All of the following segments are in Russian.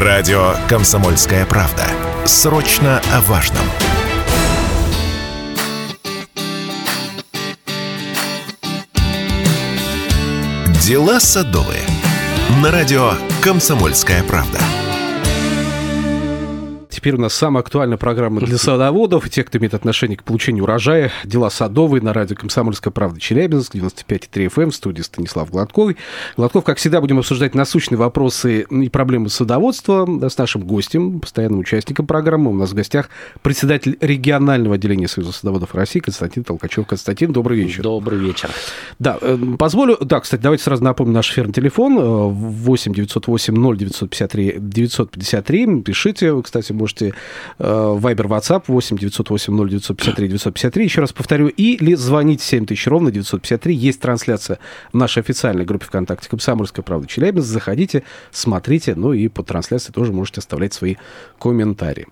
Радио «Комсомольская правда». Срочно о важном. Дела садовые. На радио «Комсомольская правда». Теперь у нас самая актуальная программа для садоводов и тех, кто имеет отношение к получению урожая. Дела садовые на радио «Комсомольская правда» Челябинск, 95,3 FM, эм, в студии Станислав Гладков. Гладков, как всегда, будем обсуждать насущные вопросы и проблемы садоводства с нашим гостем, постоянным участником программы. У нас в гостях председатель регионального отделения Союза садоводов России Константин Толкачев. Константин, добрый вечер. Добрый вечер. Да, э, позволю... Да, кстати, давайте сразу напомню наш эфирный телефон 8 908 0 953 953. Пишите, кстати, можете можете Вайбер, WhatsApp 8 908 0 953 953. Еще раз повторю. Или звоните 7 тысяч ровно 953. Есть трансляция в нашей официальной группе ВКонтакте «Комсомольская правда Челябинск». Заходите, смотрите. Ну и по трансляции тоже можете оставлять свои комментарии.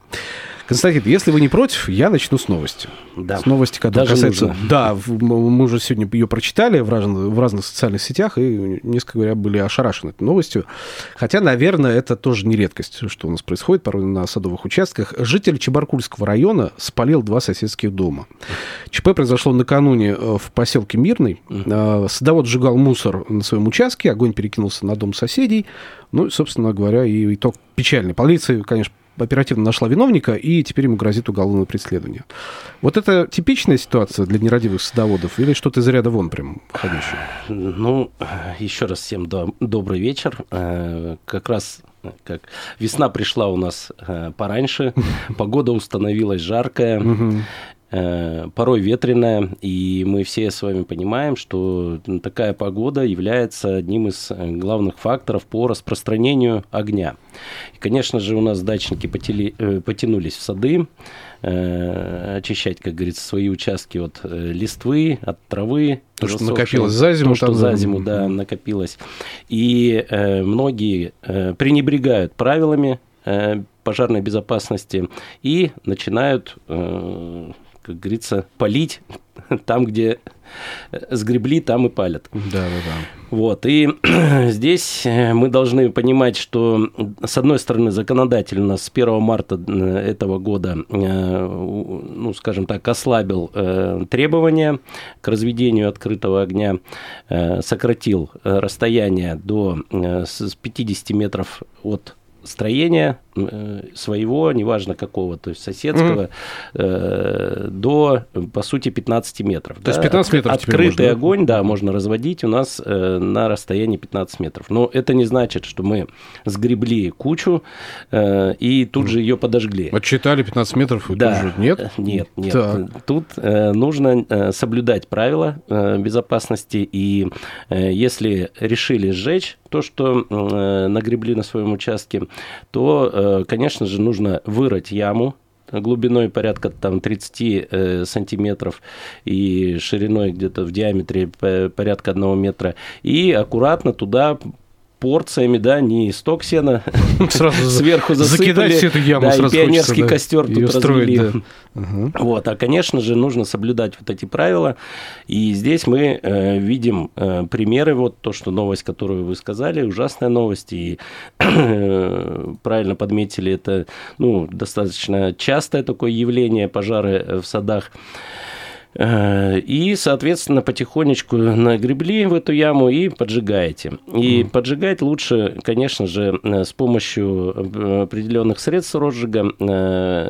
Константин, если вы не против, я начну с новости. Да. С новости, которая Даже касается... нужно. Да, мы уже сегодня ее прочитали в, разных, в разных социальных сетях и, несколько говоря, были ошарашены этой новостью. Хотя, наверное, это тоже не редкость, что у нас происходит порой на садовых участках. Житель Чебаркульского района спалил два соседских дома. ЧП произошло накануне э, в поселке Мирный. Э, садовод сжигал мусор на своем участке, огонь перекинулся на дом соседей. Ну, собственно говоря, и итог печальный. Полиция, конечно, оперативно нашла виновника, и теперь ему грозит уголовное преследование. Вот это типичная ситуация для нерадивых садоводов или что-то из ряда вон прям входящее? Ну, еще раз всем до, добрый вечер. Э, как раз как весна пришла у нас э, пораньше, погода установилась жаркая, порой ветреная, и мы все с вами понимаем, что такая погода является одним из главных факторов по распространению огня. И, конечно же, у нас дачники потели, э, потянулись в сады, э, очищать, как говорится, свои участки от э, листвы, от травы. То, что накопилось за зиму. То, что за зиму, да, накопилось. И э, многие э, пренебрегают правилами э, пожарной безопасности и начинают э, как говорится, полить там, где сгребли, там и палят. Да, да, да. Вот, и здесь мы должны понимать, что, с одной стороны, законодатель у нас с 1 марта этого года, э, ну, скажем так, ослабил э, требования к разведению открытого огня, э, сократил расстояние до 50 метров от строения э, своего, неважно какого, то есть соседского, mm-hmm. до, по сути, 15 метров. То да? есть 15 метров Открытый можно, огонь, да, можно разводить у нас э, на расстоянии 15 метров. Но это не значит, что мы сгребли кучу и тут же ее подожгли. Отчитали 15 метров и да. тут же нет? Нет, нет. Так. Тут нужно соблюдать правила безопасности, и если решили сжечь то, что нагребли на своем участке, то, э, конечно же, нужно вырыть яму, глубиной порядка там 30 э, сантиметров и шириной где-то в диаметре порядка одного метра, и аккуратно туда порциями, да, не сток сена сразу сверху засыпали. Закидать всю эту яму да, сразу и пионерский хочется, да, костер тут строить, развели. Да. Угу. Вот, а, конечно же, нужно соблюдать вот эти правила. И здесь мы э, видим э, примеры, вот то, что новость, которую вы сказали, ужасная новость, и э, правильно подметили, это, ну, достаточно частое такое явление, пожары в садах. Э, и, соответственно, потихонечку нагребли в эту яму и поджигаете. И mm. поджигать лучше, конечно же, э, с помощью э, определенных средств розжига,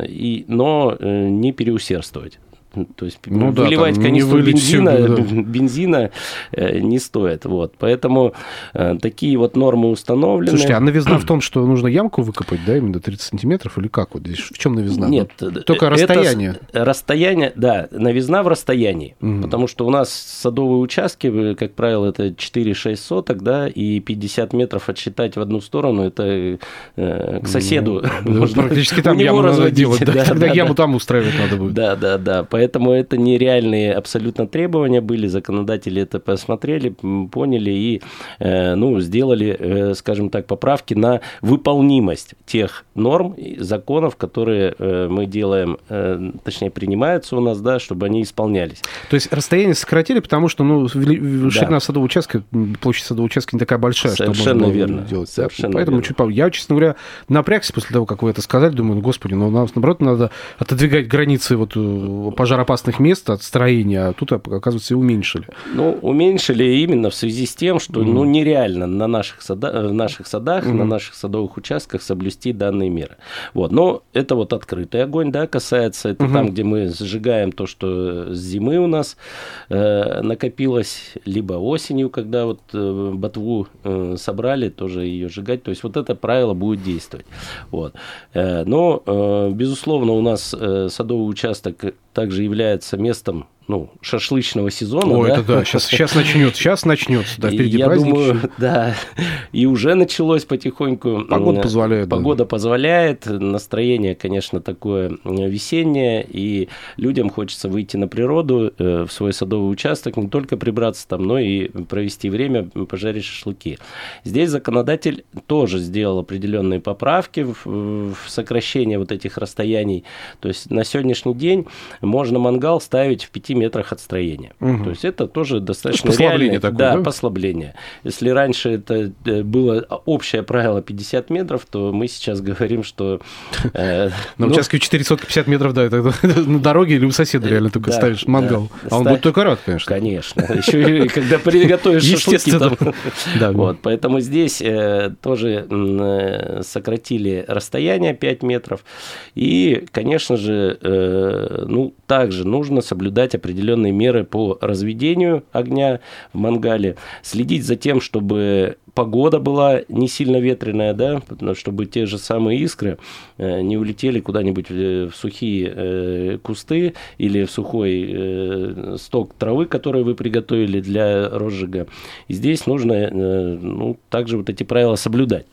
и, но не переусердствовать. То есть ну, выливать да, канистру бензина, да. бензина э, не стоит. Вот. Поэтому э, такие вот нормы установлены. Слушайте, а новизна в том, что нужно ямку выкопать, да, именно 30 сантиметров, или как? Вот здесь в чем новизна? Нет. Вот, только расстояние. Расстояние, да, новизна в расстоянии. Угу. Потому что у нас садовые участки, как правило, это 4-6 соток, да, и 50 метров отсчитать в одну сторону, это э, к соседу. Ну, можно практически там яму надо делать, да, тогда яму там устраивать надо будет. Да, да, да. Поэтому Поэтому это нереальные абсолютно требования были, законодатели это посмотрели, поняли и ну, сделали, скажем так, поправки на выполнимость тех норм, законов, которые мы делаем, точнее, принимаются у нас, да, чтобы они исполнялись. То есть расстояние сократили, потому что ну, ширина да. садового участка, площадь садового участка не такая большая, Совершенно что можно верно. делать. Совершенно Поэтому верно. чуть Я, честно говоря, напрягся после того, как вы это сказали, думаю, ну, господи, ну, нам, наоборот, надо отодвигать границы вот э, пожароопасных мест от строения, а тут, оказывается, и уменьшили. Ну, уменьшили именно в связи с тем, что, mm. ну, нереально на наших, сада, в наших садах, mm. на наших садовых участках соблюсти данные меры. Вот, но это вот открытый огонь, да, касается, это mm-hmm. там, где мы сжигаем то, что с зимы у нас э, накопилось, либо осенью, когда вот э, ботву э, собрали, тоже ее сжигать. То есть вот это правило будет действовать. Вот. Э, но, э, безусловно, у нас э, садовый участок также является местом ну, шашлычного сезона. О, да? это да, сейчас, сейчас начнется, сейчас начнется, да, впереди Я праздники. думаю, да, и уже началось потихоньку. Погода позволяет. Погода да. позволяет, настроение, конечно, такое весеннее, и людям хочется выйти на природу, э, в свой садовый участок, не только прибраться там, но и провести время, пожарить шашлыки. Здесь законодатель тоже сделал определенные поправки в, в сокращение вот этих расстояний. То есть на сегодняшний день можно мангал ставить в 5 метрах от строения. Угу. То есть это тоже достаточно то реальное. Такое, да, да, послабление. Если раньше это э, было общее правило 50 метров, то мы сейчас говорим, что... Э, на участке 450 метров, да, это на дороге или у соседа реально только ставишь мангал. А он будет только рад, конечно. Конечно. Еще и когда приготовишь шашлыки. Да. Вот, поэтому здесь э, тоже сократили расстояние 5 метров. И, конечно же, ну, также нужно соблюдать определенные меры по разведению огня в мангале, следить за тем, чтобы погода была не сильно ветреная, да, чтобы те же самые искры э, не улетели куда-нибудь в сухие э, кусты или в сухой э, сток травы, который вы приготовили для розжига. И здесь нужно ну, также вот эти правила соблюдать.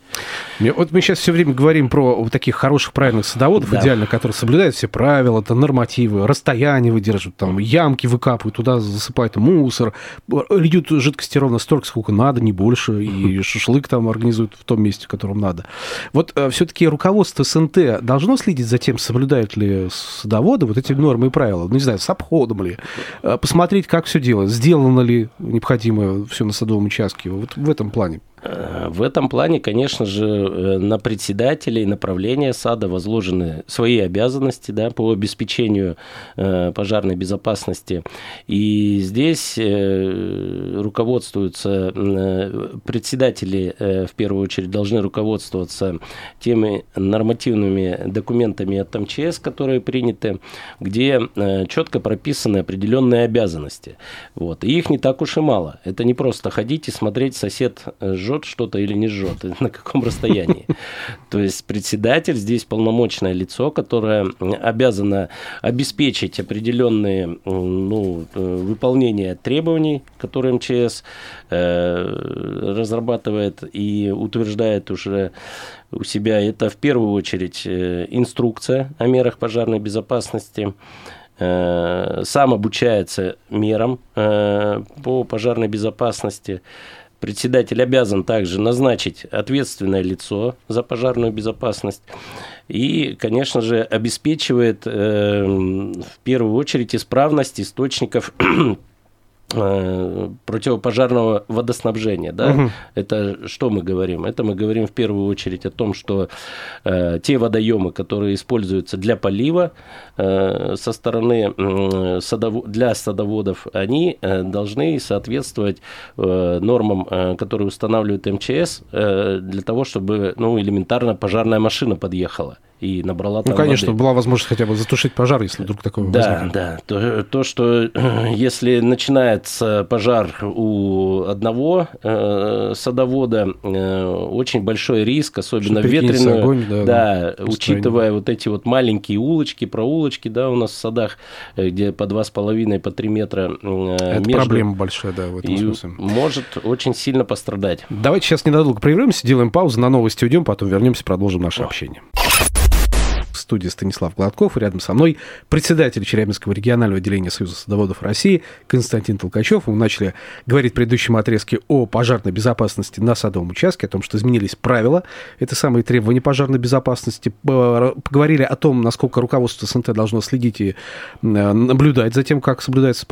Вот мы сейчас все время говорим про вот таких хороших, правильных садоводов, да. идеально, которые соблюдают все правила, это нормативы, расстояние выдерживают, там ямки выкапывают, туда засыпают мусор, льют жидкости ровно столько, сколько надо, не больше, и шашлык там организуют в том месте, в котором надо. Вот э, все-таки руководство СНТ должно следить за тем, соблюдают ли садоводы вот эти нормы и правила, ну, не знаю, с обходом ли, э, посмотреть, как все делать, сделано ли необходимое все на садовом участке, вот в этом плане. Э, в этом плане, конечно же, э, на председателей направления сада возложены свои обязанности да, по обеспечению э, пожарной безопасности. И здесь руководствуются председатели, в первую очередь, должны руководствоваться теми нормативными документами от МЧС, которые приняты, где четко прописаны определенные обязанности. Вот. И их не так уж и мало. Это не просто ходить и смотреть, сосед жжет жжет что-то или не жжет, на каком расстоянии. То есть председатель здесь полномочное лицо, которое обязано обеспечить определенные ну, э, выполнение требований, которые МЧС э, разрабатывает и утверждает уже у себя. Это в первую очередь э, инструкция о мерах пожарной безопасности, сам обучается мерам по пожарной безопасности, Председатель обязан также назначить ответственное лицо за пожарную безопасность и, конечно же, обеспечивает э, в первую очередь исправность источников противопожарного водоснабжения. Да? Угу. Это что мы говорим? Это мы говорим в первую очередь о том, что э, те водоемы, которые используются для полива э, со стороны э, садов... для садоводов, они э, должны соответствовать э, нормам, э, которые устанавливает МЧС, э, для того, чтобы ну, элементарно пожарная машина подъехала и набрала ну, там Ну, конечно, воды. была возможность хотя бы затушить пожар, если вдруг такое Да, возникнет. да. То, то, что если начинается пожар у одного э, садовода, э, очень большой риск, особенно в ветреную, огонь, да, да, да, учитывая вот эти вот маленькие улочки, проулочки, да, у нас в садах, э, где по 2,5, по 3 метра э, Это между, проблема большая, да, в этом смысле. Может очень сильно пострадать. Давайте сейчас ненадолго прервемся, делаем паузу, на новости уйдем, потом вернемся, продолжим наше общение студии Станислав Гладков, и рядом со мной председатель Челябинского регионального отделения Союза садоводов России Константин Толкачев. Мы начали говорить в предыдущем отрезке о пожарной безопасности на садовом участке, о том, что изменились правила, это самые требования пожарной безопасности. Поговорили о том, насколько руководство СНТ должно следить и наблюдать за тем, как соблюдается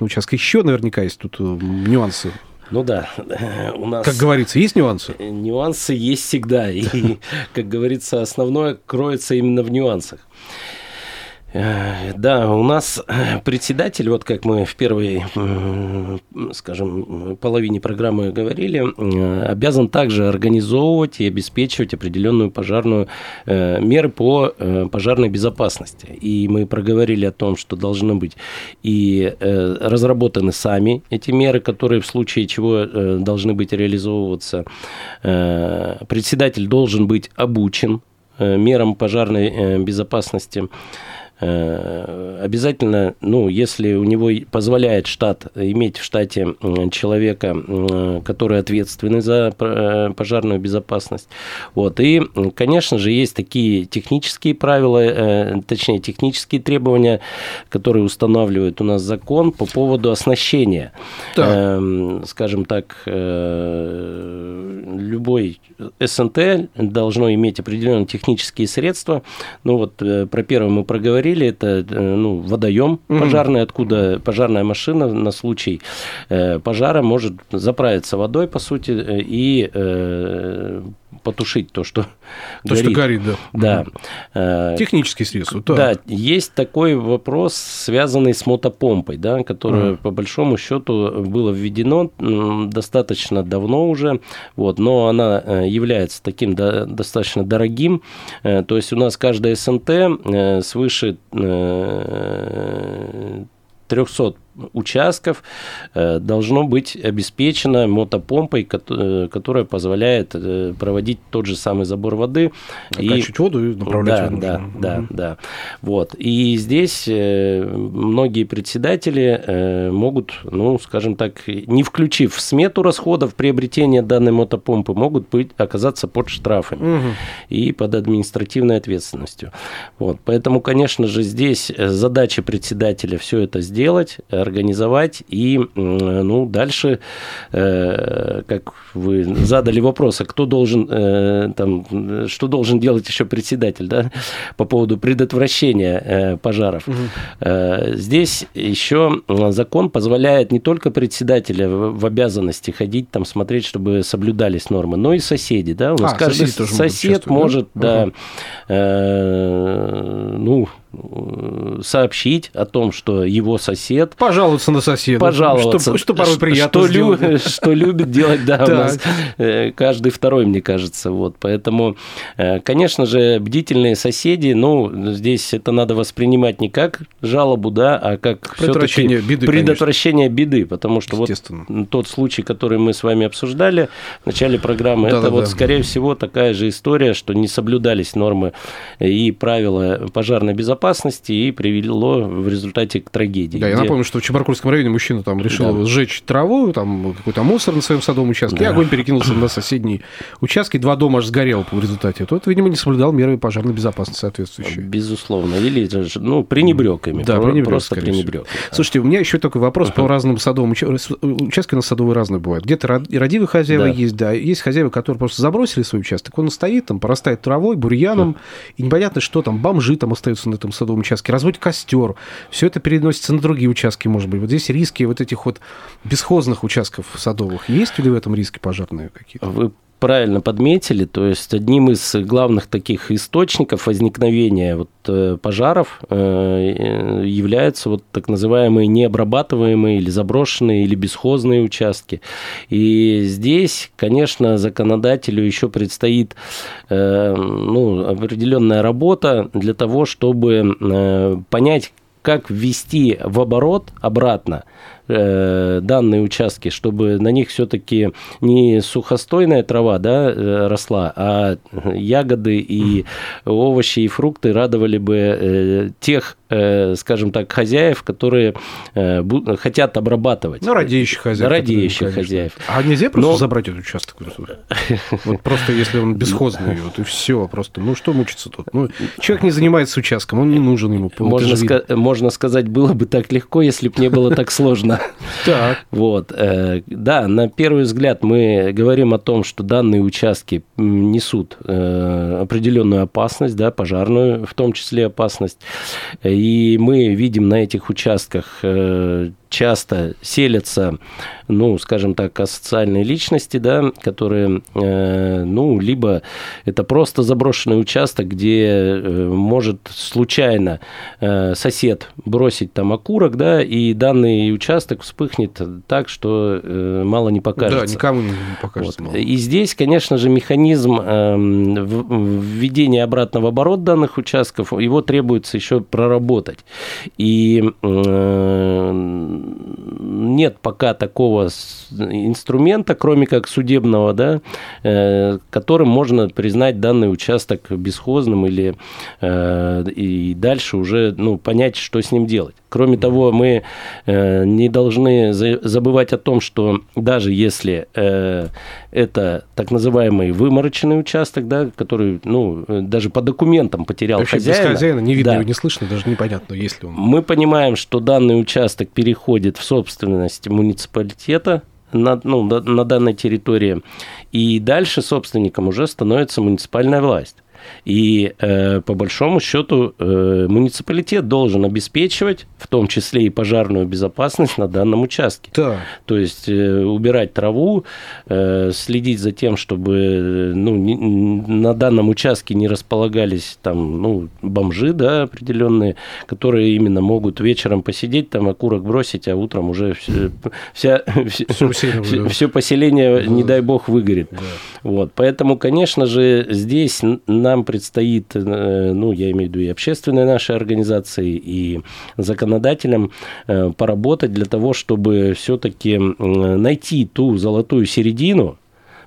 на участке. Еще наверняка есть тут нюансы ну да, у нас... Как говорится, есть нюансы? Нюансы есть всегда. И, как говорится, основное кроется именно в нюансах. Э, да, у нас председатель, вот как мы в первой, скажем, половине программы говорили, э, обязан также организовывать и обеспечивать определенную пожарную э, меры по пожарной безопасности. И мы проговорили о том, что должны быть и разработаны сами эти меры, которые в случае чего должны быть реализовываться. Председатель должен быть обучен мерам пожарной безопасности. Э, обязательно, ну, если у него позволяет штат иметь в штате человека, который ответственный за э, пожарную безопасность. Вот. И, конечно же, есть такие технические правила, э, точнее, технические требования, которые устанавливает у нас закон по поводу оснащения. Да. Эм, скажем так, любой СНТ должно иметь определенные технические средства. Ну вот про первое мы проговорили, говорили, это э, ну, водоем пожарный, откуда пожарная машина на случай э, пожара может заправиться водой, по сути, э, и потушить то, что то, горит. что горит, да. Да. Э, Технические средства. Так. Да, есть такой вопрос, связанный с мотопомпой, да, которое, mm. по большому счету, было введено достаточно давно уже, вот, но она э, является таким да, достаточно дорогим. Э, то есть у нас каждая СНТ свыше 300 участков э, должно быть обеспечено мотопомпой, э, которая позволяет э, проводить тот же самый забор воды. Качать и... воду и направлять Да, да, да, угу. да. Вот. И здесь многие председатели могут, ну, скажем так, не включив в смету расходов приобретения данной мотопомпы, могут быть, оказаться под штрафами угу. и под административной ответственностью. Вот. Поэтому, конечно же, здесь задача председателя все это сделать, организовать. И ну, дальше, э, как вы задали вопрос, а кто должен, э, там, что должен делать еще председатель да, по поводу предотвращения э, пожаров. Угу. Здесь еще закон позволяет не только председателя в обязанности ходить, там, смотреть, чтобы соблюдались нормы, но и соседи. Да? У нас а, каждый сосед может, да, угу. э, ну, сообщить о том, что его сосед... Пожаловаться на соседа. Пожаловаться. Что, что порой приятно что, лю, что любит делать, да, у нас э, каждый второй, мне кажется. Вот. Поэтому, э, конечно же, бдительные соседи, ну, здесь это надо воспринимать не как жалобу, да, а как предотвращение беды, предотвращение конечно. беды, потому что вот тот случай, который мы с вами обсуждали в начале программы, да, это да, вот, да. скорее всего, такая же история, что не соблюдались нормы и правила пожарной безопасности, безопасности и привело в результате к трагедии. Да, где... я напомню, что в Чебаркульском районе мужчина там решил да. сжечь траву, там какой-то мусор на своем садовом участке, да. и огонь перекинулся на соседний участок, и два дома аж сгорело в результате. Тот, видимо, не соблюдал меры пожарной безопасности соответствующие. Безусловно. Или, ну, пренебрег ими. Да, пренебрег, просто пренебрег. Да. Слушайте, у меня еще такой вопрос uh-huh. по разным садовым участкам. Участки на садовые разные бывают. Где-то и родивые хозяева да. есть, да. Есть хозяева, которые просто забросили свой участок. Он стоит, там, порастает травой, бурьяном, uh-huh. и непонятно, что там, бомжи там остаются на этом садовом участке, разводят костер. Все это переносится на другие участки, может быть. Вот здесь риски вот этих вот бесхозных участков садовых. Есть ли в этом риски пожарные какие-то? Вы правильно подметили, то есть одним из главных таких источников возникновения вот э, пожаров э, являются вот так называемые необрабатываемые или заброшенные или бесхозные участки. И здесь, конечно, законодателю еще предстоит э, ну, определенная работа для того, чтобы понять, как ввести в оборот обратно э, данные участки, чтобы на них все-таки не сухостойная трава да, э, росла, а ягоды и овощи и фрукты радовали бы э, тех Э, скажем так, хозяев, которые э, хотят обрабатывать. Ну, радеющих хозяев. Радеющих хозяев. А нельзя просто Но... забрать этот участок? Вот просто если он бесхозный, вот и все, просто, ну что мучиться тут? Ну, человек не занимается участком, он не нужен ему. Можно, ска- можно сказать, было бы так легко, если бы не было так сложно. Так. Вот. Э, да, на первый взгляд мы говорим о том, что данные участки несут определенную опасность, да, пожарную в том числе опасность. И мы видим на этих участках э, часто селятся, ну, скажем так, асоциальные личности, да, которые, э, ну, либо это просто заброшенный участок, где э, может случайно э, сосед бросить там окурок, да, и данный участок вспыхнет так, что э, мало не покажется. Да, никому не покажется. Вот. И здесь, конечно же, механизм э, введения обратного оборота данных участков, его требуется еще проработать. И э, нет пока такого инструмента, кроме как судебного, да, э, которым можно признать данный участок бесхозным или э, и дальше уже ну, понять, что с ним делать. Кроме того, мы э, не должны забывать о том, что даже если э, это так называемый вымороченный участок, да, который, ну, даже по документам потерял Вообще хозяина. Без хозяина не видно да. его, не слышно, даже непонятно, есть ли он. Мы понимаем, что данный участок переходит в собственность муниципалитета, на, ну, на данной территории. И дальше собственником уже становится муниципальная власть. И э, по большому счету э, муниципалитет должен обеспечивать, в том числе и пожарную безопасность на данном участке. Да. То есть э, убирать траву, э, следить за тем, чтобы ну, не, на данном участке не располагались там ну, бомжи да, определенные, которые именно могут вечером посидеть, там окурок бросить, а утром уже все, вся, все, все, все поселение, не дай бог, выгорит. Да. Вот. Поэтому, конечно же, здесь на нам предстоит, э, ну, я имею в виду и общественные наши организации, и законодателям э, поработать для того, чтобы все-таки найти ту золотую середину,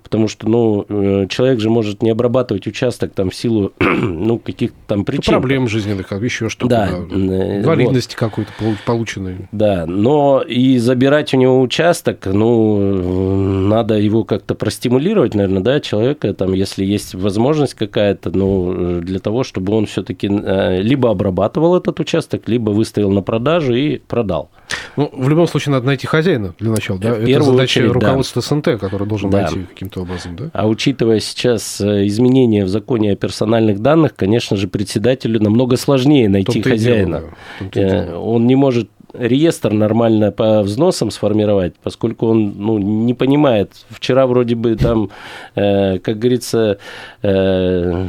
потому что, ну, э, человек же может не обрабатывать участок там в силу, ну, каких-то там причин. Проблем жизненных, а еще что-то. Да. да. Э, Инвалидности вот. какой-то полученной. Да, но и забирать у него участок, ну, надо его как-то простимулировать, наверное, да, человека, там, если есть возможность какая-то, ну, для того, чтобы он все-таки э, либо обрабатывал этот участок, либо выставил на продажу и продал. Ну, в любом случае, надо найти хозяина для начала, да? В Это задача очередь, руководства да. СНТ, который должен да. найти каким-то образом, да? А учитывая сейчас э, изменения в законе о персональных данных, конечно же, председателю намного сложнее найти хозяина. Дело, да. Э, он не может реестр нормально по взносам сформировать, поскольку он ну, не понимает. Вчера вроде бы там, э, как говорится, э,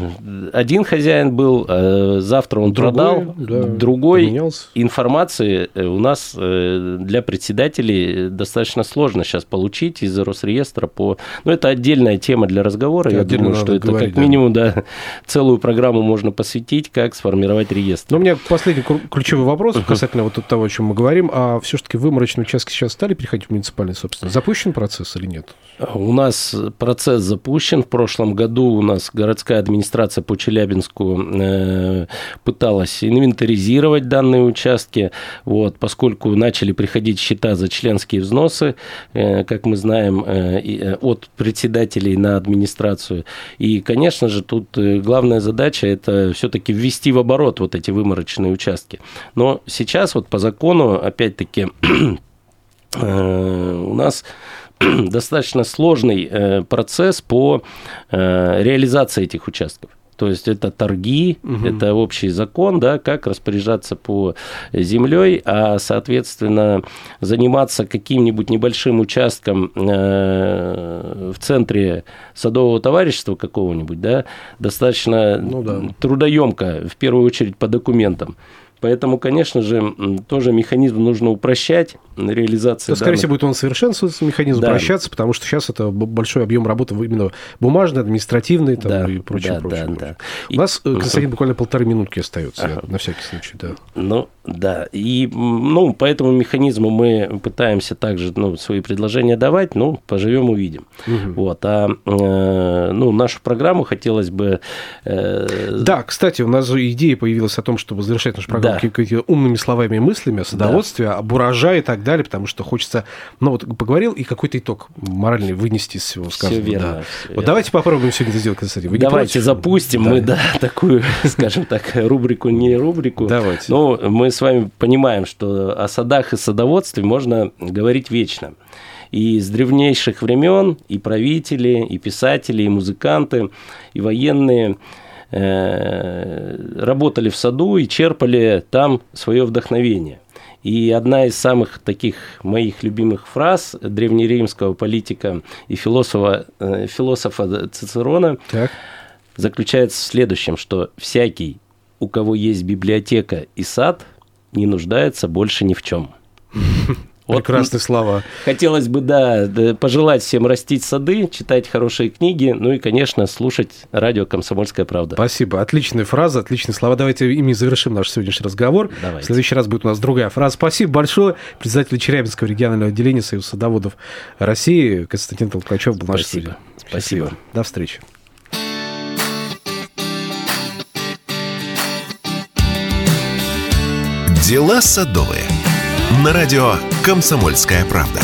один хозяин был, э, завтра он другой, продал, да, другой. Поменялся. Информации э, у нас э, для председателей достаточно сложно сейчас получить из Росреестра по... Ну, это отдельная тема для разговора. Это Я думаю, что это говорить, как минимум, да. да, целую программу можно посвятить, как сформировать реестр. Но у меня последний ключевой вопрос касательно вот того, о чем мы говорим, а все-таки выморочные участки сейчас стали переходить в муниципальную собственность? Запущен процесс или нет? У нас процесс запущен. В прошлом году у нас городская администрация по Челябинску э, пыталась инвентаризировать данные участки, вот, поскольку начали приходить счета за членские взносы, э, как мы знаем, э, от председателей на администрацию. И, конечно же, тут главная задача – это все-таки ввести в оборот вот эти выморочные участки. Но сейчас вот по закону закону, опять-таки, э, у нас достаточно сложный э, процесс по э, реализации этих участков. То есть это торги, угу. это общий закон, да, как распоряжаться по землей, а, соответственно, заниматься каким-нибудь небольшим участком э, в центре садового товарищества какого-нибудь, да, достаточно ну, да. трудоемко, в первую очередь по документам. Поэтому, конечно же, тоже механизм нужно упрощать, реализация. То, скорее всего, будет он совершенствоваться, механизм да. упрощаться, потому что сейчас это большой объем работы именно бумажный, административный там, да, и прочее, да, прочее. Да, прочее. Да. У нас, и... Константин, буквально полторы минутки остается, ага. на всякий случай, да. Ну, да, и ну, по этому механизму мы пытаемся также ну, свои предложения давать, ну, поживем, увидим. Угу. Вот, а э, ну, нашу программу хотелось бы... Э... Да, кстати, у нас идея появилась о том, чтобы завершать нашу программу да. какими-то умными словами и мыслями садоводстве, да. об урожае и так далее, потому что хочется, ну, вот поговорил и какой-то итог моральный вынести из всего сказанного. Все верно. Да. Все вот верно. давайте попробуем сегодня это сделать, Константин. Вы давайте запустим да. мы, да, такую, скажем так, рубрику, не рубрику. Давайте. Ну, мы с вами понимаем, что о садах и садоводстве можно говорить вечно. И с древнейших времен и правители, и писатели, и музыканты, и военные э, работали в саду и черпали там свое вдохновение. И одна из самых таких моих любимых фраз древнеримского политика и философа, э, философа Цицерона так. заключается в следующем, что всякий, у кого есть библиотека и сад, не нуждается больше ни в чем. Вот Прекрасные слова. Хотелось бы, да, пожелать всем растить сады, читать хорошие книги, ну и, конечно, слушать радио «Комсомольская правда». Спасибо. Отличная фраза, отличные слова. Давайте ими завершим наш сегодняшний разговор. Давайте. В следующий раз будет у нас другая фраза. Спасибо большое. Председатель Челябинского регионального отделения Союза садоводов России Константин Толкачев был в нашей студии. Спасибо. До встречи. Дела садовые. На радио «Комсомольская правда».